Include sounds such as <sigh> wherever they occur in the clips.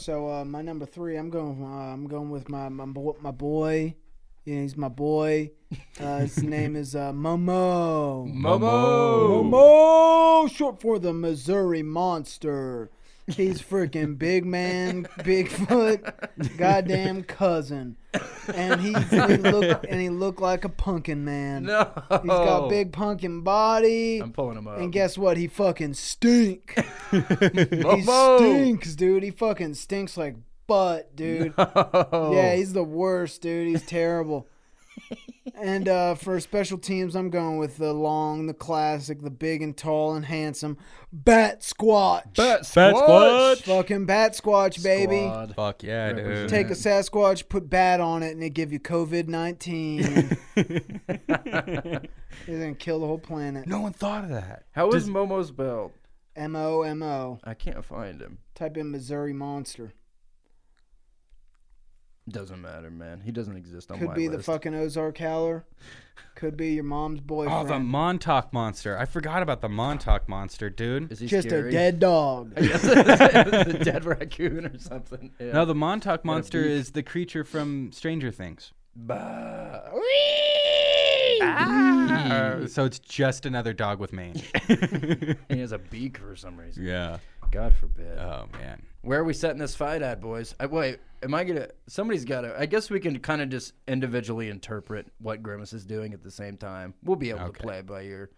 So uh, my number three, I'm going. Uh, I'm going with my my, bo- my boy. Yeah, he's my boy. Uh, his <laughs> name is uh, Momo. Momo. Momo, short for the Missouri Monster. He's freaking big man, Bigfoot, goddamn cousin, and and he look and he looked like a pumpkin man. No. He's got big pumpkin body. I'm pulling him up. And guess what? He fucking stink. <laughs> he stinks, dude. He fucking stinks like butt, dude. <laughs> Oh. Yeah, he's the worst, dude. He's terrible. And uh, for special teams, I'm going with the long, the classic, the big and tall and handsome Batsquatch. Bat Batsquatch. Fucking Batsquatch, baby. Squad. Fuck yeah, dude. Take a Sasquatch, put bat on it, and it give you COVID 19. <laughs> <laughs> It's gonna kill the whole planet. no one thought of that. How is Does- Momo spelled? M O M O. I can't find him. Type in Missouri Monster. Doesn't matter, man. He doesn't exist on Could my be list. the fucking Ozark Howler. Could be your mom's boyfriend. Oh, the Montauk monster. I forgot about the Montauk monster, dude. Is he Just scary? a dead dog. <laughs> a dead raccoon or something. Yeah. No, the Montauk monster beak. is the creature from Stranger Things. Bah. Uh, so it's just another dog with mange. <laughs> He has a beak for some reason. yeah. God forbid. Oh man. Where are we setting this fight at, boys? I, wait, am I gonna? Somebody's got to. I guess we can kind of just individually interpret what Grimace is doing at the same time. We'll be able Okay. to play by your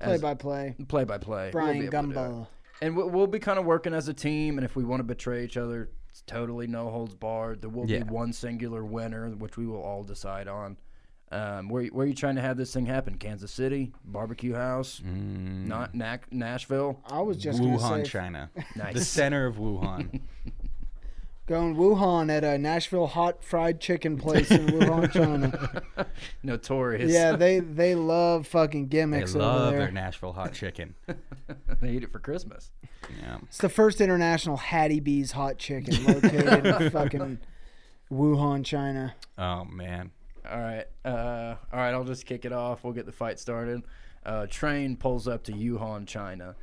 Play as- by play. play by play. Brian we'll be able to do it. Gumball. and we'll, we'll be kind of working as a team. And if we want to betray each other, it's totally no holds barred. There will Yeah. be one singular winner, which we will all decide on. Um, where where are you trying to have this thing happen? Kansas City, barbecue house, Mm, not Nac- Nashville. I was just gonna Wuhan, say China. Nice. The center of Wuhan. <laughs> going Wuhan at a Nashville hot fried chicken place in Wuhan, China. <laughs> Notorious. Yeah, they they love fucking they gimmicks over love there. their Nashville hot chicken. <laughs> they eat it for Christmas. Yeah. It's the first international Hattie B's hot chicken located in fucking Wuhan, China. Oh man. All right. Uh, all right. I'll just kick it off. We'll get the fight started. Uh, train pulls up to Wuhan, China,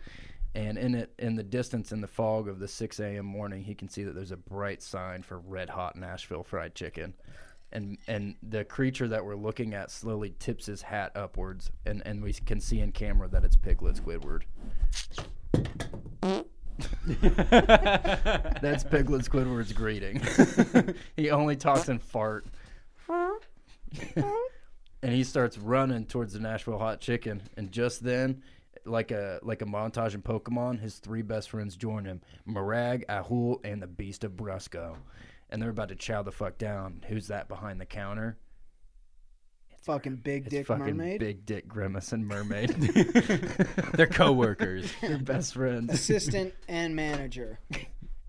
and in it, in the distance, in the fog of the 6 a.m. morning, he can see that there's a bright sign for red hot Nashville fried chicken, and and the creature that we're looking at slowly tips his hat upwards, and and we can see in camera that it's Piglet Squidward. <laughs> That's Piglet Squidward's greeting. <laughs> he only talks in fart. <laughs> <laughs> and he starts running towards the Nashville hot chicken. And just then, like a like a montage in Pokemon, his three best friends join him: Morag, Ahool, and the Beast of Brusco. And they're about to chow the fuck down. Who's that behind the counter? Fucking big It's dick fucking mermaid. Big Dick Grimace and Mermaid. <laughs> They're coworkers. <laughs> they're best friends. Assistant and manager.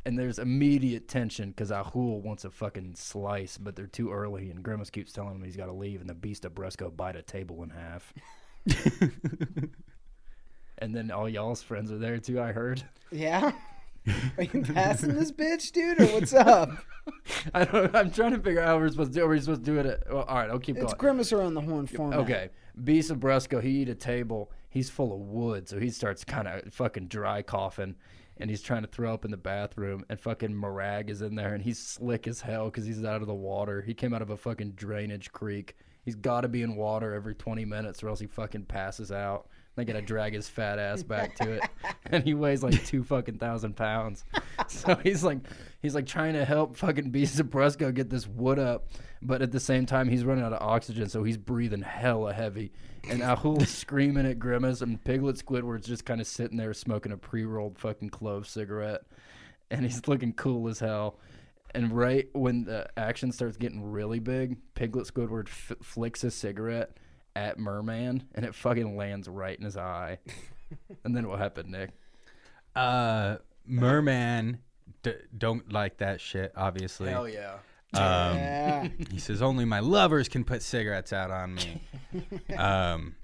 And there's immediate tension because Ahool wants a fucking slice, but they're too early, and Grimace keeps telling him he's got to leave, and the Beast of Brusco bite a table in half. <laughs> and then all y'all's friends are there too. I heard. Yeah. <laughs> Are you passing this bitch, dude, or what's up? <laughs> I don't. I'm trying to figure out how we're supposed to do. Are we supposed to do it? At, well, all right, I'll keep It's going. Grimace around the horn format. Okay, Beast of Brusco. He eat a table. He's full of wood, so he starts kind of fucking dry coughing, and he's trying to throw up in the bathroom. And fucking Morag is in there, and he's slick as hell because he's out of the water. He came out of a fucking drainage creek. He's got to be in water every 20 minutes, or else he fucking passes out. They gotta drag his fat ass back to it, <laughs> and he weighs like two fucking thousand pounds. <laughs> So he's like, he's like trying to help fucking Beast of Brusco get this wood up, but at the same time he's running out of oxygen, so he's breathing hella heavy. And Ahool's screaming at Grimace, and Piglet Squidward's just kind of sitting there smoking a pre-rolled fucking clove cigarette, and he's looking cool as hell. And right when the action starts getting really big, Piglet Squidward f- flicks his cigarette at Merman, and it fucking lands right in his eye. <laughs> and then what happened, Nick? Uh, Merman d- don't like that shit. Obviously. hell yeah. Um, Yeah. He says only my lovers can put cigarettes out on me. <laughs> um,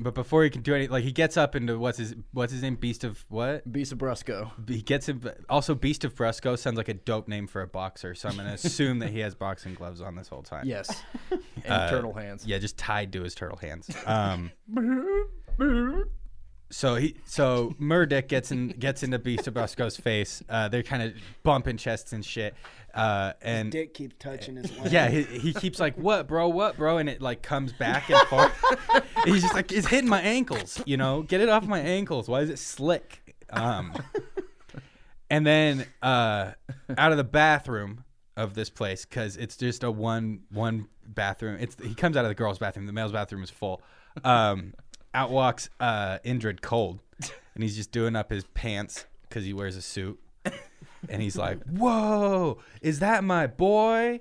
but before he can do anything, like he gets up into what's his what's his name? Beast of what? Beast of Brusco. He gets him. Also, Beast of Brusco sounds like a dope name for a boxer. So I'm gonna assume that he has boxing gloves on this whole time. Yes. <laughs> And Uh, turtle hands. Yeah, just tied to his turtle hands. Um, <laughs> so he so Murdick gets in gets into Beast of Brusco's face. Uh, they're kind of bumping chests and shit. Uh, and Dick keeps touching his <laughs> leg. yeah, he, he keeps like, "What, bro? What, bro?" And it like comes back and forth. <laughs> He's just like, "It's hitting my ankles, you know. Get it off my ankles. Why is it slick?" Um, <laughs> and then uh, out of the bathroom of this place, because it's just a one one bathroom. It's he comes out of the girls' bathroom. The male's bathroom is full. Um, out walks uh, Indrid Cold, and he's just doing up his pants because he wears a suit and he's like, <laughs> "Whoa, is that my boy?"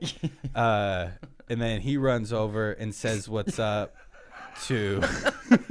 Uh, and then he runs over and says, "What's up?" to. <laughs>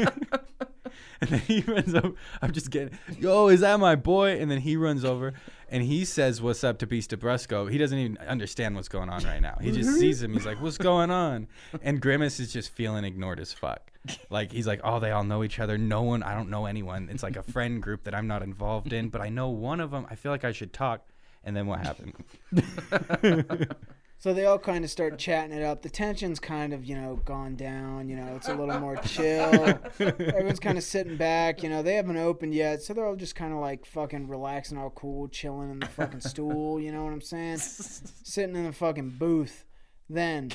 and then he runs over. I'm just getting, yo, is that my boy? And then he runs over and he says, "What's up?" to Beast of Brusco. He doesn't even understand what's going on right now. He just sees him. He's like, "What's going on?" And Grimace is just feeling ignored as fuck. Like he's like, "Oh, they all know each other. No one. I don't know anyone. It's like a <laughs> friend group that I'm not involved in, but I know one of them. I feel like I should talk." And then what happened? <laughs> So they all kind of start chatting it up. The tension's kind of, you know, gone down. You know, it's a little more chill. <laughs> Everyone's kind of sitting back. You know, they haven't opened yet, so they're all just kind of like fucking relaxing, all cool, chilling in the fucking stool. You know what I'm saying? <laughs> Sitting in the fucking booth. Then,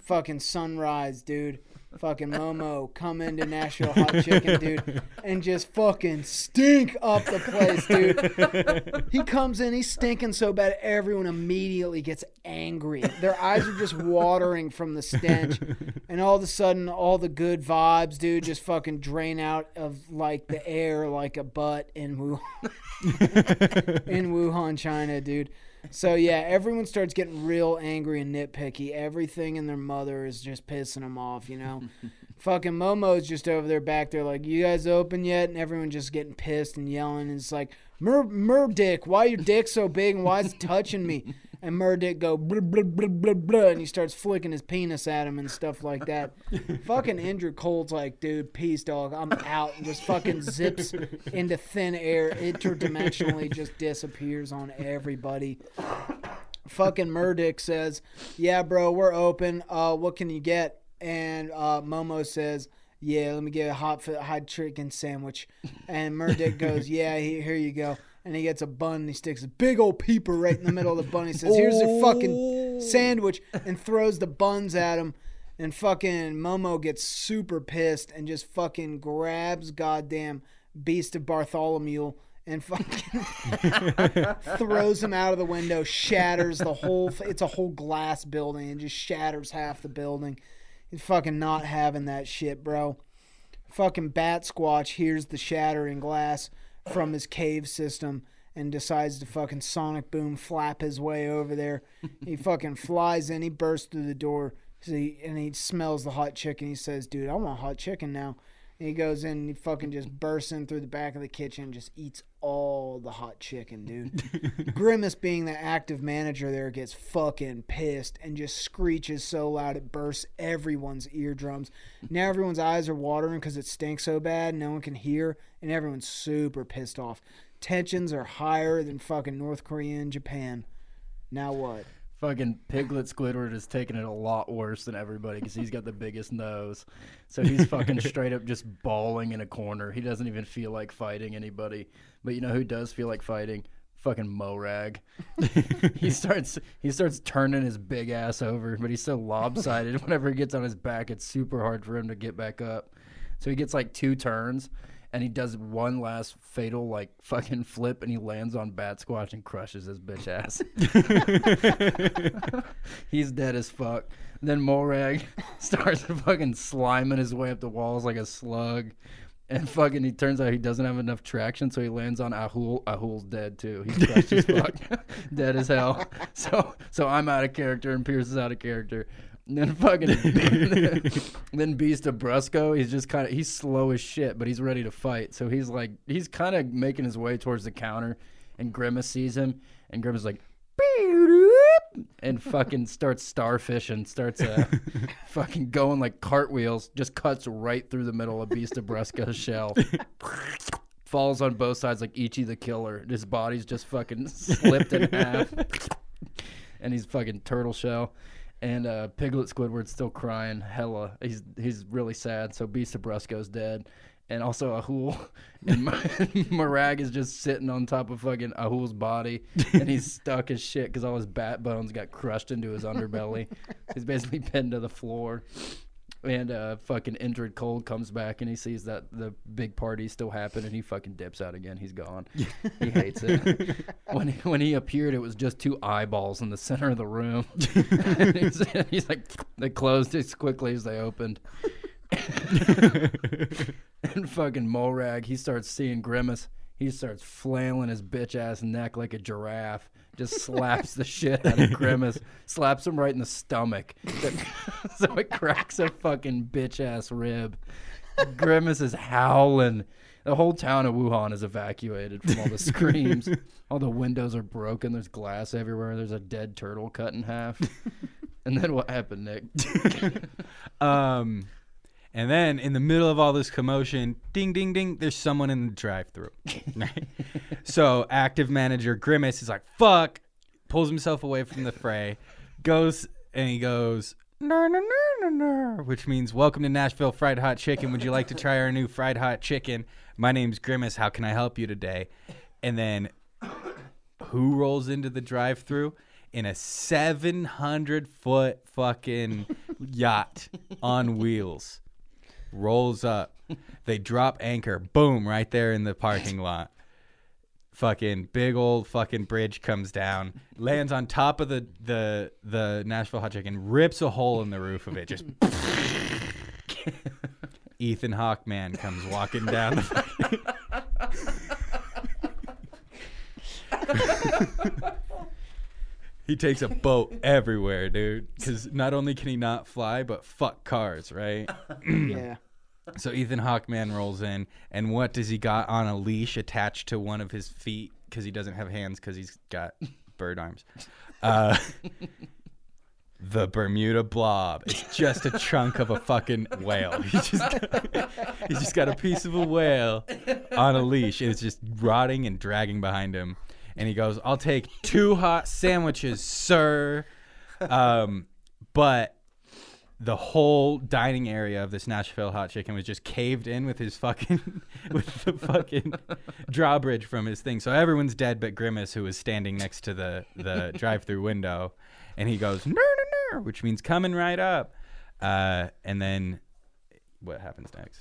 fucking sunrise, dude. Fucking Momo come into Nashville Hot Chicken, dude, and just fucking stink up the place, dude. He comes in, he's stinking so bad, everyone immediately gets angry. Their eyes are just watering from the stench, and all of a sudden, all the good vibes, dude, just fucking drain out of like the air like a butt in Wuhan, <laughs> in Wuhan, China, dude. So yeah, everyone starts getting real angry and nitpicky. Everything in their mother is just pissing them off, you know. <laughs> Fucking Momo's just over there back there like, "You guys open yet?" And everyone just getting pissed and yelling. And it's like, "Mer Mer Dick, why your dick so big and why is it touching me?" <laughs> And Murdick go blah, blah, blah, blah, blah, and he starts flicking his penis at him and stuff like that. <laughs> fucking Indrid Cold's like, dude, peace, dog, I'm out, and just fucking zips into thin air, interdimensionally, just disappears on everybody. Fucking Murdick says, "Yeah, bro, we're open. Uh, what can you get?" And uh, Momo says, "Yeah, let me get a hot hot chicken sandwich." And Murdick goes, "Yeah, here you go." And he gets a bun and he sticks a big old peeper right in the middle of the bun. He says, "Here's your fucking oh. sandwich," and throws the buns at him. And fucking Momo gets super pissed and just fucking grabs goddamn Beast of Bartholomew and fucking <laughs> throws him out of the window, shatters the whole. It's a whole glass building and just shatters half the building. He's fucking not having that shit, bro. Fucking Batsquatch hears the shattering glass from his cave system and decides to fucking sonic boom flap his way over there. He <laughs> fucking flies in. He bursts through the door. So he, and he smells the hot chicken. He says, "Dude, I want hot chicken now." And he goes in and he fucking just bursts in through the back of the kitchen and just eats all the hot chicken, dude. <laughs> Grimace, being the active manager there, gets fucking pissed and just screeches so loud it bursts everyone's eardrums. Now everyone's eyes are watering because it stinks so bad, no one can hear, and everyone's super pissed off. Tensions are higher than fucking North Korea and Japan. Now what? Fucking Piglet Squidward is taking it a lot worse than everybody because he's got the biggest nose. So he's fucking <laughs> straight up just bawling in a corner. He doesn't even feel like fighting anybody. But you know who does feel like fighting? Fucking Morag. <laughs> he starts he starts turning his big ass over, but he's so lopsided. <laughs> Whenever he gets on his back, it's super hard for him to get back up. So he gets like two turns, and he does one last fatal like fucking flip, and he lands on Batsquatch and crushes his bitch ass. <laughs> He's dead as fuck. Then Morag <laughs> starts fucking sliming his way up the walls like a slug. And fucking, he turns out he doesn't have enough traction, so he lands on Ahool. Ahool's dead too. He's crushed as fuck, <laughs> dead as hell. So, so I'm out of character, and Pierce is out of character. And <laughs> then fucking, <laughs> then Beast of Brusco. He's just kind of he's slow as shit, but he's ready to fight. So he's like he's kind of making his way towards the counter, and Grimace sees him, and Grimace is like, and fucking starts starfishing, starts uh, <laughs> fucking going like cartwheels, just cuts right through the middle of Beast of Brusco's shell. Falls on both sides like Ichi the Killer. His body's just fucking slipped in half. and he's fucking turtle shell. And uh, Piglet Squidward's still crying hella. He's he's really sad. So Beast of Brusco's dead. and also Ahool. <laughs> And Ma- <laughs> Morag is just sitting on top of fucking Ahool's body, and he's <laughs> stuck as shit because all his bat bones got crushed into his underbelly. he's basically pinned to the floor. And uh, fucking Indrid Cold comes back and he sees that the big party still happened and he fucking dips out again. He's gone. he hates it. <laughs> when he, when he appeared, it was just two eyeballs in the center of the room. and <laughs> he's, he's like, they closed as quickly as they opened. <laughs> and fucking Morag, he starts seeing Grimace. He starts flailing his bitch ass neck like a giraffe. Just slaps the <laughs> shit out of Grimace. Slaps him right in the stomach. <laughs> so it cracks a fucking bitch ass rib. Grimace is howling. The whole town of Wuhan is evacuated from all the screams. <laughs> all the windows are broken. There's glass everywhere. There's a dead turtle cut in half. and then what happened, Nick? Um, and then in the middle of all this commotion, ding, ding, ding, there's someone in the drive-through. <laughs> Right? so active manager Grimace is like, "Fuck," pulls himself away from the fray, goes and he goes. "Nar, nar, nar, nar, nar," Which means, welcome to Nashville Fried Hot Chicken. Would you like to try our new fried hot chicken? My name's Grimace. How can I help you today? And then who rolls into the drive-through in a 700 foot fucking yacht on wheels rolls up. They drop anchor boom right there in the parking lot. Fucking big old fucking bridge comes down lands on top of the the the nashville hot chicken rips a hole in the roof of it just <laughs> ethan hawkman comes walking down the <laughs> He takes a boat <laughs> everywhere, dude. Because not only can he not fly, but fuck cars, right? <coughs> <clears throat> yeah. So Ethan Hawkman rolls in, and what does he got on a leash attached to one of his feet? Because he doesn't have hands, because he's got <laughs> bird arms. Uh, <laughs> the Bermuda Blob. It's just a chunk of a fucking whale. He's just got, he's just got a piece of a whale on a leash, and it's just rotting and dragging behind him. And he goes, "I'll take two hot sandwiches, sir." Um, but the whole dining area of this Nashville hot chicken was just caved in with his fucking <laughs> with the fucking drawbridge from his thing. So everyone's dead but Grimace who was standing next to the the <laughs> drive-through window and he goes ner ner ner which means coming right up. Uh, and then what happens next?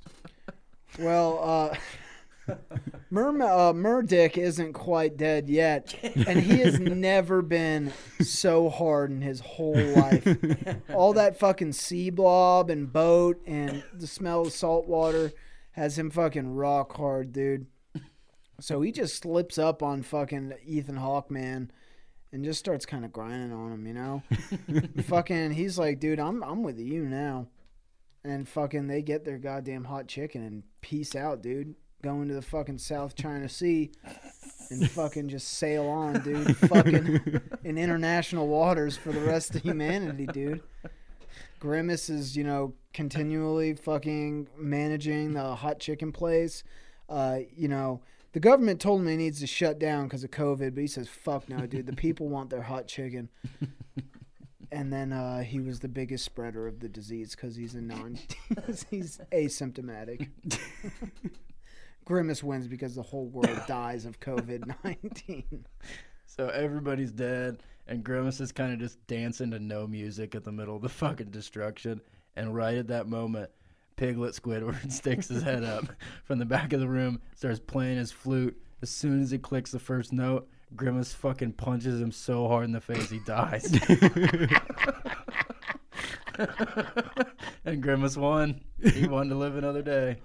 Well, uh, Mur uh, Murdick isn't quite dead yet, and he has never been so hard in his whole life. All that fucking sea blob and boat and the smell of salt water has him fucking rock hard, dude. So he just slips up on fucking Ethan Hawkman and just starts kind of grinding on him, you know. <laughs> fucking, he's like, dude, I'm I'm with you now. And fucking, they get their goddamn hot chicken and peace out, dude. Going to the fucking South China Sea and <laughs> fucking just sail on, dude. fucking in international waters for the rest of humanity, dude. Grimace is, you know, continually fucking managing the hot chicken place. Uh, you know, the government told him he needs to shut down because of COVID, but he says, fuck no, dude. The people want their hot chicken. <laughs> And then uh, he was the biggest spreader of the disease because he's a non, <laughs> he's asymptomatic. Grimace wins because the whole world <laughs> dies of COVID nineteen. So everybody's dead, and Grimace is kind of just dancing to no music at the middle of the fucking destruction. And right at that moment, Piglet Squidward <laughs> sticks his head up from the back of the room, starts playing his flute. As soon as he clicks the first note, Grimace fucking punches him so hard in the face he dies. <laughs> and Grimace won. He won to live another day.